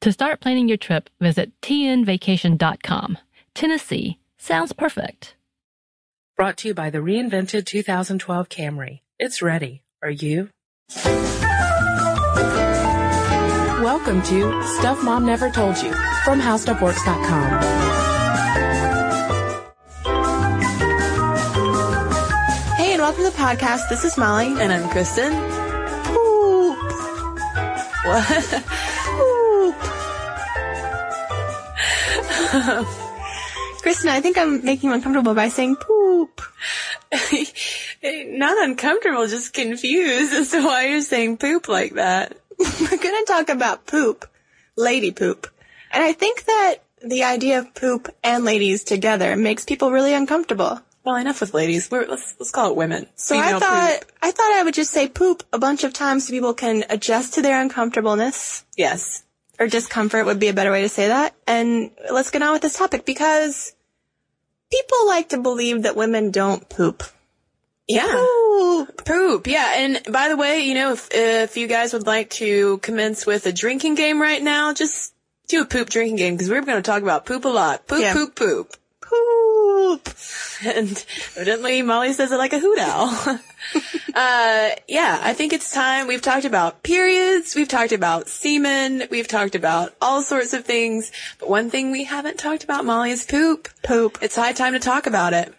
To start planning your trip, visit tnvacation.com. Tennessee sounds perfect. Brought to you by the reinvented 2012 Camry. It's ready. Are you? Welcome to Stuff Mom Never Told You from HowStuffWorks.com. Hey, and welcome to the podcast. This is Molly. And I'm Kristen. Poop. What? Kristen, I think I'm making you uncomfortable by saying poop. Not uncomfortable, just confused as to why you're saying poop like that. We're gonna talk about poop. Lady poop. And I think that the idea of poop and ladies together makes people really uncomfortable. Well, enough with ladies. We're, let's let's call it women. So Female I thought poop. I thought I would just say poop a bunch of times so people can adjust to their uncomfortableness. yes. Or discomfort would be a better way to say that. And let's get on with this topic because people like to believe that women don't poop. Yeah. Poop. Poop. Yeah. And by the way, you know, if if you guys would like to commence with a drinking game right now, just do a poop drinking game because we're going to talk about poop a lot. Poop, Yeah. poop, poop. Poop. And evidently Molly says it like a hoot owl. uh, yeah, I think it's time. We've talked about periods. We've talked about semen. We've talked about all sorts of things. But one thing we haven't talked about, Molly, is poop. Poop. It's high time to talk about it.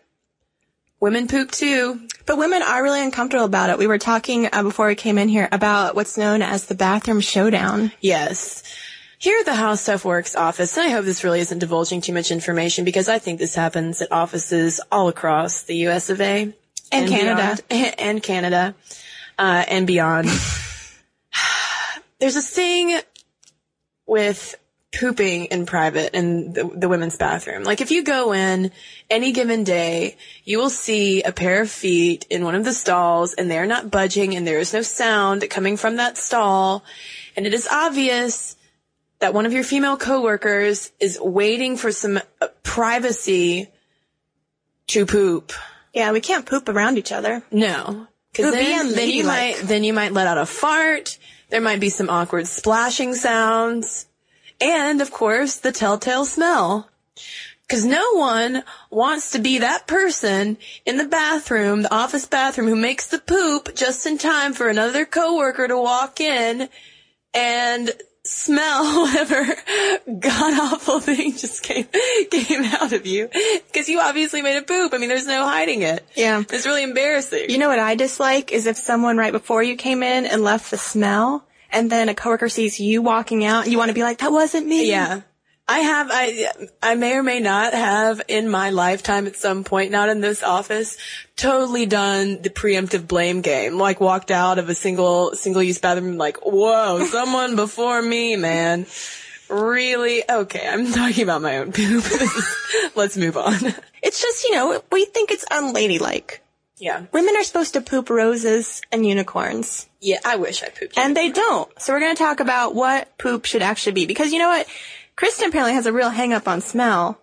Women poop too. But women are really uncomfortable about it. We were talking uh, before we came in here about what's known as the bathroom showdown. Yes. Here at the How Stuff Works office, and I hope this really isn't divulging too much information because I think this happens at offices all across the US of A. And Canada. beyond. and Canada. Uh, and beyond. There's a thing with pooping in private in the, the women's bathroom. Like if you go in any given day, you will see a pair of feet in one of the stalls and they're not budging and there is no sound coming from that stall. And it is obvious that one of your female coworkers is waiting for some uh, privacy to poop. Yeah, we can't poop around each other. No. Cause then, then you might, then you might let out a fart. There might be some awkward splashing sounds. And of course, the telltale smell. Cause no one wants to be that person in the bathroom, the office bathroom, who makes the poop just in time for another coworker to walk in and smell whatever god awful thing just came came out of you because you obviously made a poop. I mean, there's no hiding it. Yeah. It's really embarrassing. You know what I dislike is if someone right before you came in and left the smell and then a coworker sees you walking out you want to be like, that wasn't me. Yeah. I have, I, I may or may not have in my lifetime at some point, not in this office, totally done the preemptive blame game. Like walked out of a single, single use bathroom like, whoa, someone before me, man. Really? Okay, I'm talking about my own poop. Let's move on. It's just, you know, we think it's unladylike. Yeah. Women are supposed to poop roses and unicorns. Yeah, I wish I pooped. And they don't. So we're going to talk about what poop should actually be. Because you know what? Kristen apparently has a real hang up on smell.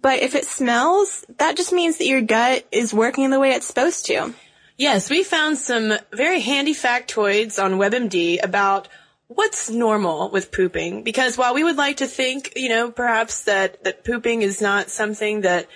But if it smells, that just means that your gut is working the way it's supposed to. Yes, we found some very handy factoids on WebMD about what's normal with pooping? Because while we would like to think, you know, perhaps that, that pooping is not something that,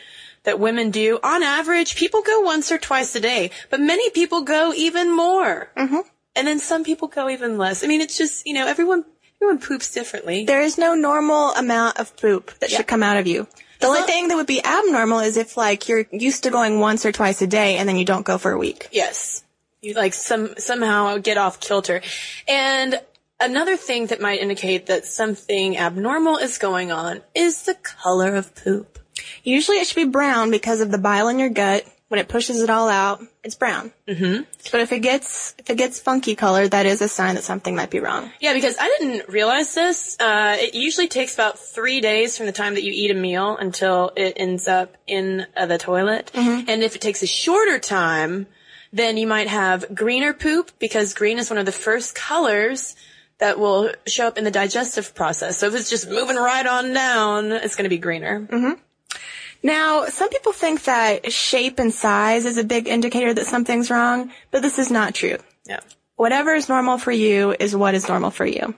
that women do, on average, people go once or twice a day, but many people go even more. Mm-hmm. And then some people go even less. I mean, it's just, you know, everyone, everyone poops differently. There is no normal amount of poop that Yeah. should come out of you. The only uh-huh. thing that would be abnormal is if like you're used to going once or twice a day and then you don't go for a week. Yes. You like some somehow get off kilter. And another thing that might indicate that something abnormal is going on is the color of poop. Usually it should be brown because of the bile in your gut. When it pushes it all out, it's brown. Mm-hmm. But if it gets if it gets funky color, that is a sign that something might be wrong. Yeah, because I didn't realize this. Uh, it usually takes about three days from the time that you eat a meal until it ends up in uh, the toilet. And if it takes a shorter time, then you might have greener poop because green is one of the first colors that will show up in the digestive process. So if it's just moving right on down, it's going to be greener. Now, some people think that shape and size is a big indicator that something's wrong, but this is not true. Yeah. Whatever is normal for you is what is normal for you.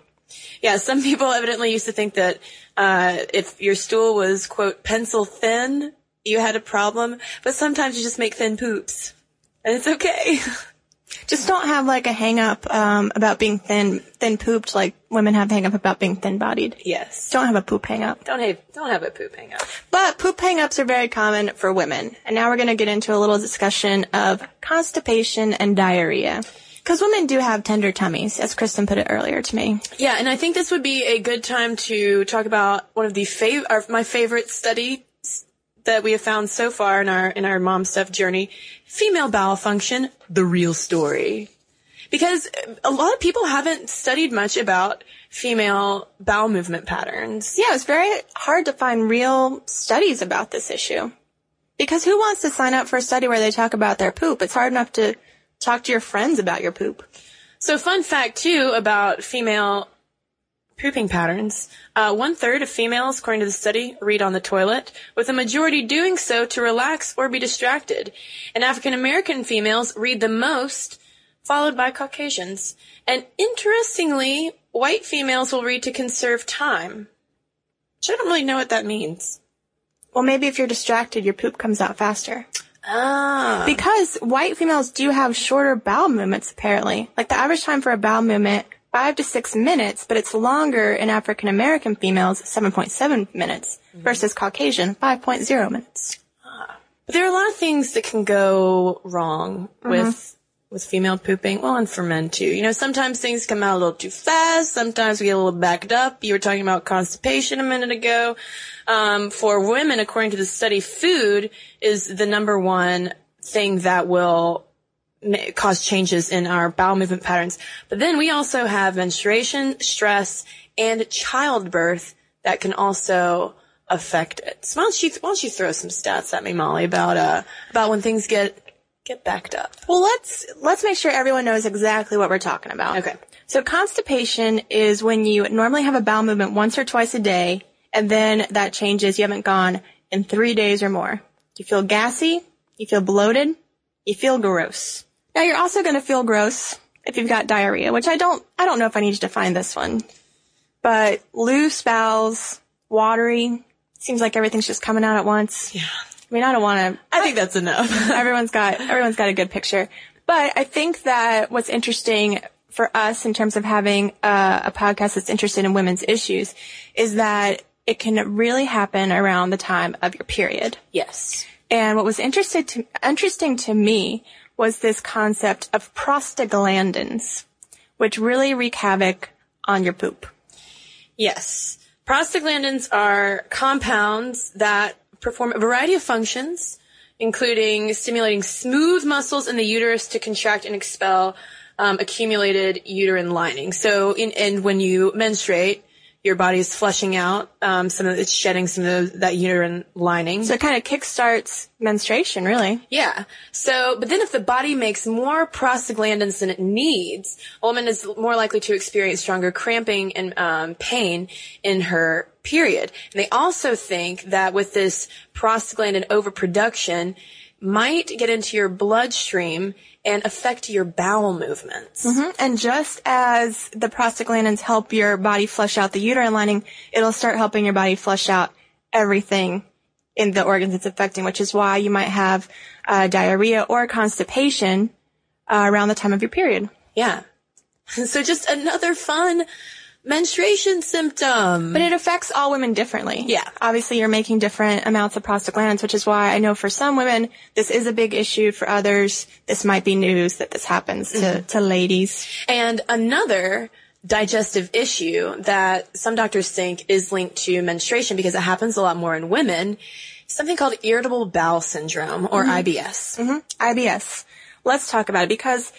Yeah, some people evidently used to think that uh, if your stool was quote pencil thin, you had a problem. But sometimes you just make thin poops, and it's okay. Just don't have like a hang up um, about being thin thin pooped like women have hang up about being thin bodied. yes. Don't have a poop hang up. Don't have don't have a poop hang up. But poop hang ups are very common for women. And now we're going to get into a little discussion of constipation and diarrhea. Because women do have tender tummies, as Kristen put it earlier to me. Yeah, and I think this would be a good time to talk about one of the fav- my favorite studies that we have found so far in our in our mom stuff journey: female bowel function, the real story. Because a lot of people haven't studied much about female bowel movement patterns. Yeah, it's very hard to find real studies about this issue. Because who wants to sign up for a study where they talk about their poop? It's hard enough to talk to your friends about your poop. So, fun fact too about female pooping patterns: uh, one third of females, according to the study, read on the toilet, with a majority doing so to relax or be distracted. And African American females read the most, followed by Caucasians. And interestingly, white females will read to conserve time. Which I don't really know what that means. Well, maybe if you're distracted, your poop comes out faster. Ah. Because white females do have shorter bowel movements, apparently. Like the average time for a bowel movement, five to six minutes, but it's longer in African American females, 7.7 minutes, versus Caucasian, 5.0 minutes. But there are a lot of things that can go wrong with with female pooping. Well, and for men too. You know, sometimes things come out a little too fast. Sometimes we get a little backed up. You were talking about constipation a minute ago. Um, for women, according to the study, food is the number one thing that will cause changes in our bowel movement patterns. But then we also have menstruation, stress, and childbirth that can also affect it. So why don't you why don't you throw some stats at me, Molly, about uh about when things get get backed up? Well, let's, let's make sure everyone knows exactly what we're talking about. Okay. So constipation is when you normally have a bowel movement once or twice a day, and then that changes. You haven't gone in three days or more. You feel gassy, you feel bloated, you feel gross. Now you're also going to feel gross if you've got diarrhea, which I don't, I don't know if I need to define this one, but loose bowels, watery, seems like everything's just coming out at once. Yeah. I mean, I don't want to I think that's enough. everyone's got everyone's got a good picture. But I think that what's interesting for us in terms of having a, a podcast that's interested in women's issues is that it can really happen around the time of your period. yes. And what was interested to, interesting to me was this concept of prostaglandins, which really wreak havoc on your poop. Yes. Prostaglandins are compounds that perform a variety of functions, including stimulating smooth muscles in the uterus to contract and expel um, accumulated uterine lining. So, in, and when you menstruate, your body is flushing out um, some of it's shedding some of the, that uterine lining. So it kind of kickstarts menstruation, really. Yeah. So, but then if the body makes more prostaglandins than it needs, a woman is more likely to experience stronger cramping and um, pain in her period. And they also think that with this prostaglandin overproduction, might get into your bloodstream and affect your bowel movements. Mhm. And just as the prostaglandins help your body flush out the uterine lining, it'll start helping your body flush out everything in the organs it's affecting, which is why you might have uh, diarrhea or constipation uh, around the time of your period. Yeah. So just another fun menstruation symptom. But it affects all women differently. Yeah. Obviously, you're making different amounts of prostaglandins, which is why I know for some women this is a big issue. For others, this might be news that this happens to, to ladies. And another digestive issue that some doctors think is linked to menstruation because it happens a lot more in women, something called irritable bowel syndrome or IBS. hmm IBS. Let's talk about it because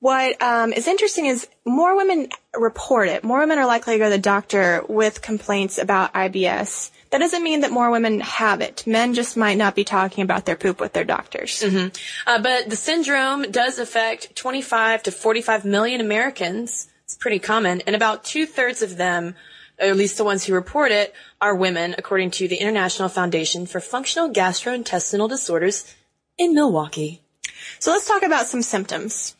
what um, is interesting is more women report it. More women are likely to go to the doctor with complaints about IBS. That doesn't mean that more women have it. Men just might not be talking about their poop with their doctors. Uh, but the syndrome does affect 25 to 45 million Americans. It's pretty common. And about two thirds of them, or at least the ones who report it, are women, according to the International Foundation for Functional Gastrointestinal Disorders in Milwaukee. So let's talk about some symptoms.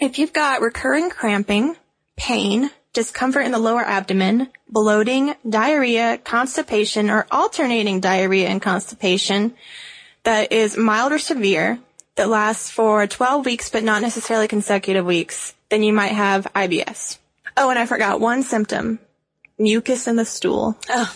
If you've got recurring cramping, pain, discomfort in the lower abdomen, bloating, diarrhea, constipation, or alternating diarrhea and constipation that is mild or severe, that lasts for 12 weeks but not necessarily consecutive weeks, then you might have IBS. Oh, and I forgot one symptom. Mucus in the stool. Oh.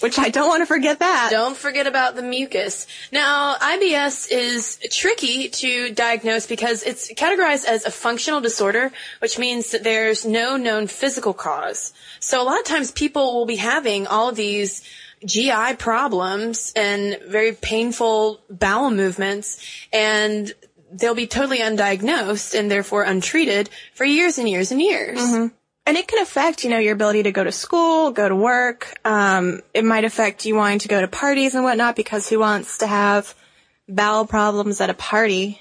Which I don't want to forget that. Don't forget about the mucus. Now, IBS is tricky to diagnose because it's categorized as a functional disorder, which means that there's no known physical cause. So a lot of times people will be having all of these GI problems and very painful bowel movements and they'll be totally undiagnosed and therefore untreated for years and years and years. Mm-hmm. And it can affect, you know, your ability to go to school, go to work. Um, it might affect you wanting to go to parties and whatnot because who wants to have bowel problems at a party?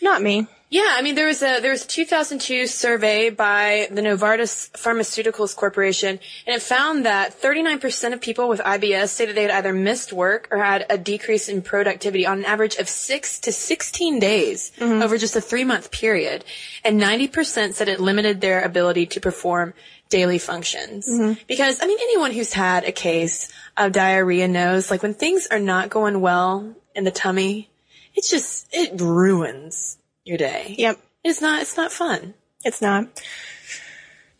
Not me. Yeah, I mean there was a there was a 2002 survey by the Novartis Pharmaceuticals Corporation, and it found that 39% of people with IBS say that they had either missed work or had a decrease in productivity on an average of six to 16 days mm-hmm. over just a three month period, and 90% said it limited their ability to perform daily functions. Mm-hmm. Because I mean anyone who's had a case of diarrhea knows like when things are not going well in the tummy, it's just it ruins your day. Yep. It's not it's not fun. It's not.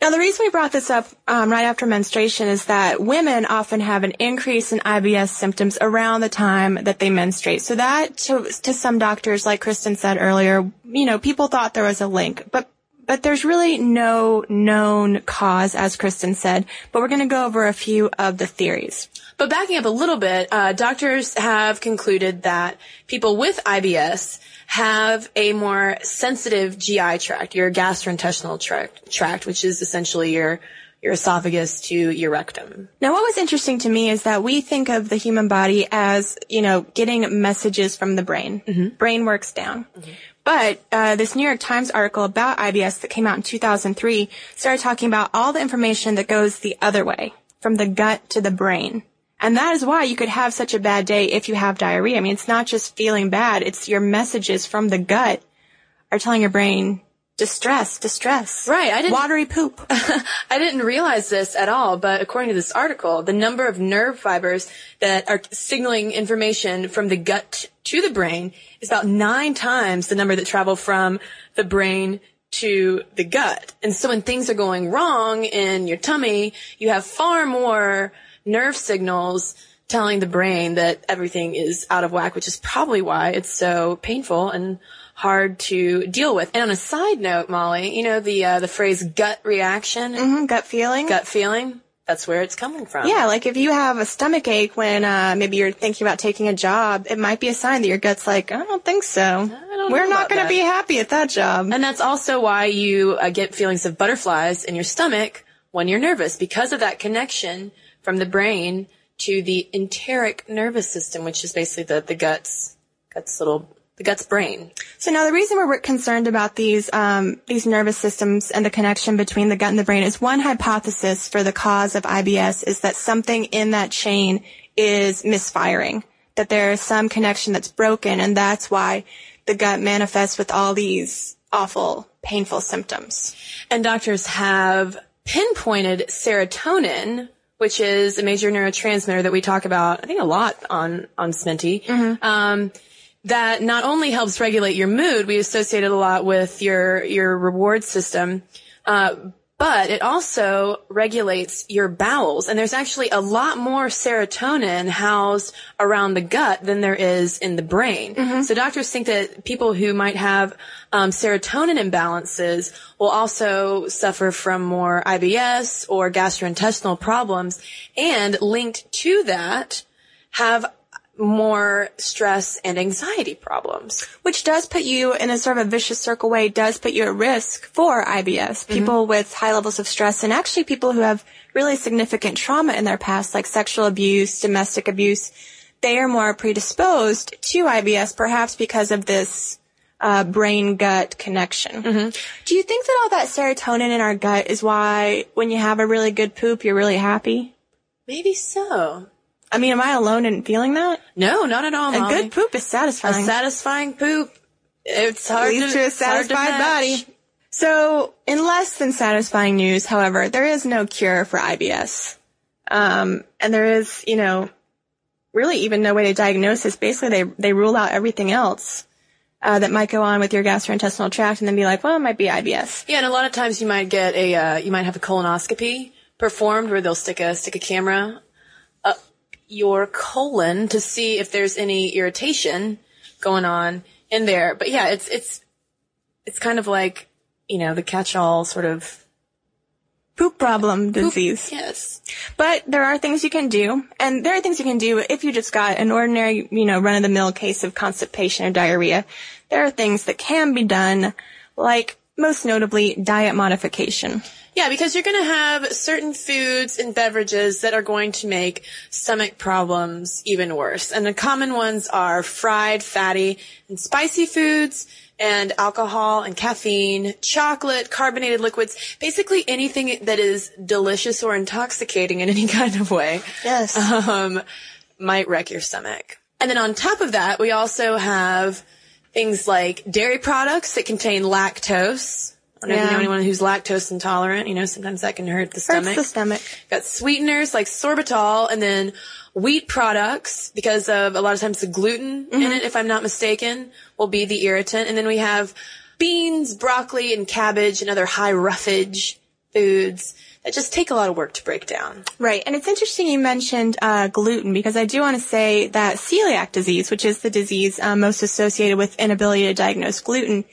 Now, the reason we brought this up um, right after menstruation is that women often have an increase in IBS symptoms around the time that they menstruate. So that, to, to some doctors, like Kristen said earlier, you know, people thought there was a link, but but there's really no known cause, as Kristen said. But we're going to go over a few of the theories. But backing up a little bit, uh, doctors have concluded that people with IBS have a more sensitive GI tract, your gastrointestinal tract, tract, which is essentially your your esophagus to your rectum. Now, what was interesting to me is that we think of the human body as, you know, getting messages from the brain. Brain works down. But uh, this New York Times article about IBS that came out in 2003 started talking about all the information that goes the other way, from the gut to the brain. And that is why you could have such a bad day if you have diarrhea. I mean, it's not just feeling bad, it's your messages from the gut are telling your brain, distress, distress. Right, I didn't- Watery poop. I didn't realize this at all, but according to this article, the number of nerve fibers that are signaling information from the gut to the brain is about nine times the number that travel from the brain to the gut. And so when things are going wrong in your tummy, you have far more nerve signals telling the brain that everything is out of whack, which is probably why it's so painful and hard to deal with. And on a side note, Molly, you know the uh, the phrase gut reaction, Mhm, gut feeling. gut feeling. That's where it's coming from. Yeah, like if you have a stomach ache when uh, maybe you're thinking about taking a job, it might be a sign that your gut's like, I don't think so. don't We're not going to be happy at that job. And that's also why you uh, get feelings of butterflies in your stomach when you're nervous because of that connection from the brain to the enteric nervous system, which is basically the, the guts, guts little, the gut's brain. So now the reason we're concerned about these um, these nervous systems and the connection between the gut and the brain is one hypothesis for the cause of IBS is that something in that chain is misfiring. that there is some connection that's broken and that's why the gut manifests with all these awful, painful symptoms. And doctors have pinpointed serotonin, which is a major neurotransmitter that we talk about, I think a lot on, on Sminty. Um, that not only helps regulate your mood, we associate it a lot with your, your reward system, uh, but it also regulates your bowels. And there's actually a lot more serotonin housed around the gut than there is in the brain. So doctors think that people who might have um, serotonin imbalances will also suffer from more IBS or gastrointestinal problems and linked to that have more stress and anxiety problems. Which does put you in a sort of a vicious circle way, does put you at risk for IBS. People with high levels of stress and actually people who have really significant trauma in their past, like sexual abuse, domestic abuse, they are more predisposed to IBS, perhaps because of this uh, brain gut connection. Do you think that all that serotonin in our gut is why when you have a really good poop, you're really happy? Maybe so. I mean, am I alone in feeling that? No, not at all. A Molly. good poop is satisfying. A satisfying. poop. It's hard leads to, to a satisfied body. So, in less than satisfying news, however, there is no cure for IBS. Um, and there is, you know, really even no way to diagnose this. Basically, they, they rule out everything else, uh, that might go on with your gastrointestinal tract and then be like, well, it might be IBS. Yeah, and a lot of times you might get a, uh, you might have a colonoscopy performed where they'll stick a, stick a camera your colon to see if there's any irritation going on in there. But yeah, it's, it's, it's kind of like, you know, the catch-all sort of Poop problem disease. Yes. But there are things you can do, and there are things you can do if you just got an ordinary, you know, run-of-the-mill case of constipation or diarrhea. There are things that can be done, like most notably diet modification. Yeah, because you're going to have certain foods and beverages that are going to make stomach problems even worse. And the common ones are fried, fatty, and spicy foods, and alcohol and caffeine, chocolate, carbonated liquids, basically anything that is delicious or intoxicating in any kind of way. Yes. um, might wreck your stomach. And then on top of that, we also have things like dairy products that contain lactose. I don't know if you Yeah. know anyone who's lactose intolerant. You know, sometimes that can hurt the Hurts stomach. the stomach. Got sweeteners like sorbitol and then wheat products because of a lot of times the gluten in it, if I'm not mistaken, will be the irritant. And then we have beans, broccoli, and cabbage and other high roughage foods that just take a lot of work to break down. Right. And it's interesting you mentioned uh, gluten because I do want to say that celiac disease, which is the disease uh, most associated with inability to diagnose gluten,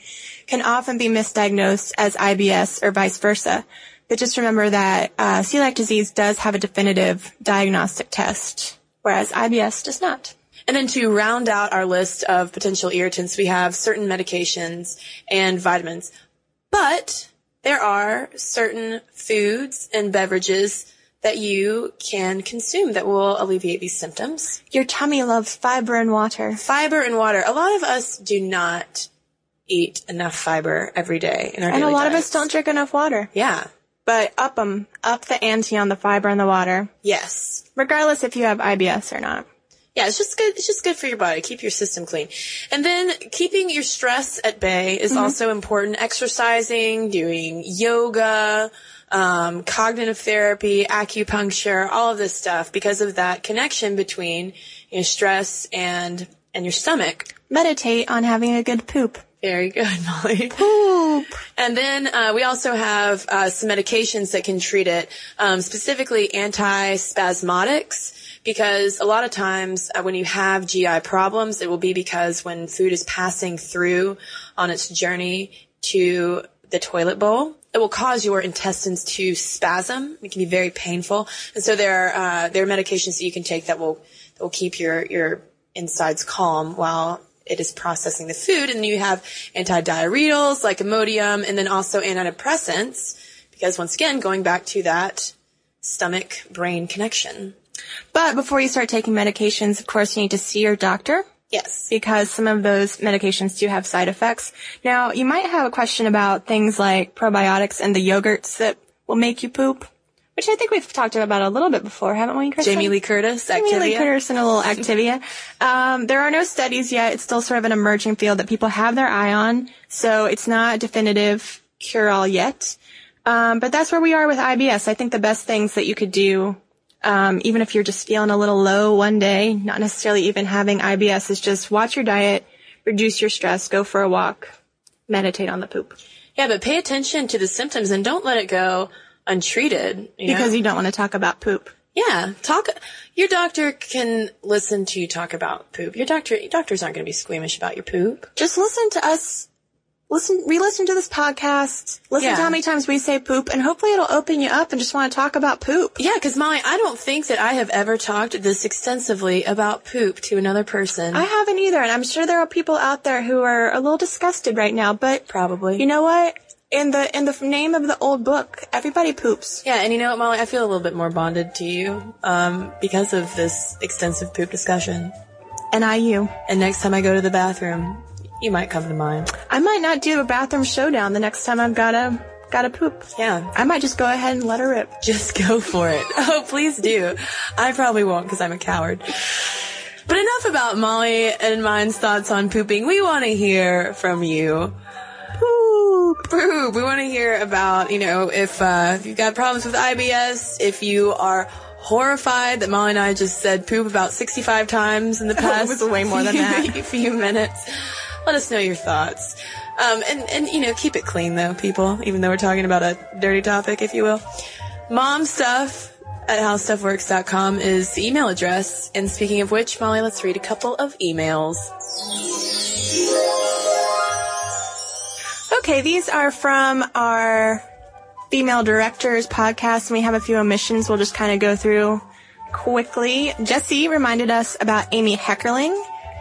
can often be misdiagnosed as IBS or vice versa. But just remember that uh, celiac disease does have a definitive diagnostic test, whereas IBS does not. And then to round out our list of potential irritants, we have certain medications and vitamins. But there are certain foods and beverages that you can consume that will alleviate these symptoms. Your tummy loves fiber and water. Fiber and water. A lot of us do not eat enough fiber every day in our diet. And a lot of us don't drink enough water. Yeah. But up 'em, up the ante on the fiber and the water, Yes. regardless if you have IBS or not. Yeah, it's just good. It's just good for your body. Keep your system clean. And then keeping your stress at bay is also important. Exercising, doing yoga, um, cognitive therapy, acupuncture, all of this stuff because of that connection between your stress and, and your stomach. Meditate on having a good poop. Very good, Molly. Poop. And then uh, we also have uh, some medications that can treat it, um, specifically antispasmodics, because a lot of times uh, when you have GI problems, it will be because when food is passing through on its journey to the toilet bowl, it will cause your intestines to spasm. It can be very painful, and so there are uh, there are medications that you can take that will that will keep your your insides calm while it is processing the food. And you have antidiarrheals like Imodium and then also antidepressants because once again, going back to that stomach brain connection. But before you start taking medications, of course, you need to see your doctor Yes. because some of those medications do have side effects. Now, you might have a question about things like probiotics and the yogurts that will make you poop. Which I think we've talked about a little bit before, haven't we, Kristen? Jamie Lee Curtis, Jamie Lee Curtis and a little Activia. um, there are no studies yet. It's still sort of an emerging field that people have their eye on. So it's not a definitive cure-all yet. Um, but that's where we are with IBS. I think the best things that you could do, um, even if you're just feeling a little low one day, not necessarily even having IBS, is just watch your diet, reduce your stress, go for a walk, meditate on the poop. Yeah, but pay attention to the symptoms and don't let it go untreated. You Because know? you don't want to talk about poop. yeah, talk. Your doctor can listen to you talk about poop. Your doctor, your doctors aren't going to be squeamish about your poop. just listen to us. Listen, re-listen to this podcast. Listen Yeah. to how many times we say poop, and hopefully it'll open you up and just want to talk about poop. Yeah, because Molly, I don't think that I have ever talked this extensively about poop to another person. I haven't either, and I'm sure there are people out there who are a little disgusted right now. But Probably. you know what? In the in the name of the old book, everybody poops. Yeah, and you know what, Molly? I feel a little bit more bonded to you um, because of this extensive poop discussion. And I you. And next time I go to the bathroom, you might come to mind. I might not do a bathroom showdown the next time I've got to got to poop. Yeah, I might just go ahead and let her rip. just go for it. Oh, please do. I probably won't because I'm a coward. But enough about Molly and mine's thoughts on pooping. We want to hear from you. Poop, poop. We want to hear about, you know, if, uh, if you've got problems with IBS, if you are horrified that Molly and I just said poop about 65 times in the past. it was way more than that. few minutes. Let us know your thoughts. Um, and, and, you know, keep it clean though, people, even though we're talking about a dirty topic, if you will. Mom stuff at howstuffworks.com is the email address. And speaking of which, Molly, let's read a couple of emails. Okay, these are from our female directors podcast, and we have a few omissions we'll just kind of go through quickly. Jesse reminded us about Amy Heckerling,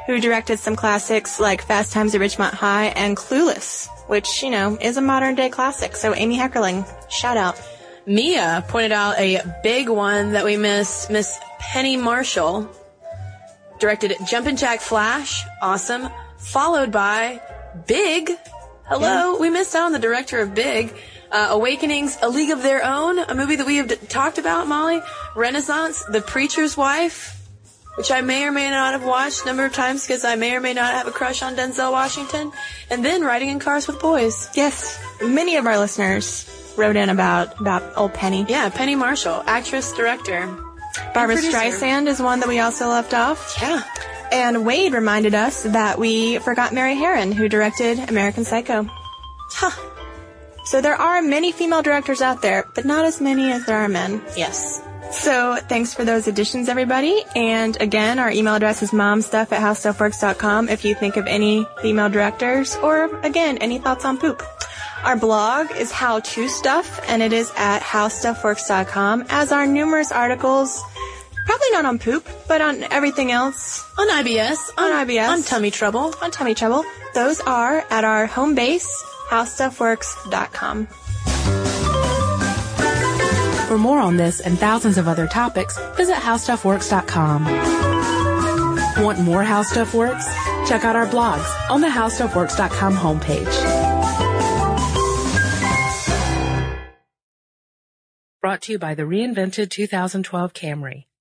who directed some classics like Fast Times at Ridgemont High and Clueless, which, you know, is a modern day classic. So Amy Heckerling, shout out. Mia pointed out a big one that we missed. Miss Penny Marshall directed Jumpin' Jack Flash. Awesome. Followed by Big. Hello. We missed out on the director of Big. Uh, Awakenings, A League of Their Own, a movie that we have d- talked about, Molly. Renaissance, The Preacher's Wife, which I may or may not have watched a number of times because I may or may not have a crush on Denzel Washington. And then Riding in Cars with Boys. Yes, many of our listeners wrote in about, about old Penny. Yeah, Penny Marshall, actress, director. Barbra. Streisand is one that we also left off. Yeah. And Wade reminded us that we forgot Mary Harron, who directed American Psycho. Huh. So there are many female directors out there, but not as many as there are men. Yes. So thanks for those additions, everybody. And again, our email address is momstuff at howstuffworks.com if you think of any female directors or again, any thoughts on poop. Our blog is how to stuff and it is at howstuffworks.com as are numerous articles, probably not on poop, but on everything else On IBS. On IBS. On tummy trouble. on tummy trouble. Those are at our home base, howstuffworks.com. For more on this and thousands of other topics, visit howstuffworks.com. Want more How Stuff Works? Check out our blogs on the howstuffworks.com homepage. Brought to you by the reinvented 2012 Camry.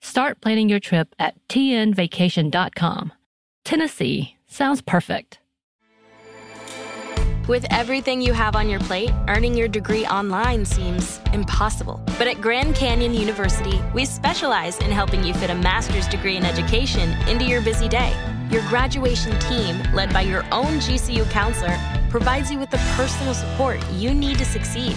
Start planning your trip at tnvacation.com. Tennessee sounds perfect. With everything you have on your plate, earning your degree online seems impossible. But at Grand Canyon University, we specialize in helping you fit a master's degree in education into your busy day. Your graduation team, led by your own GCU counselor, provides you with the personal support you need to succeed.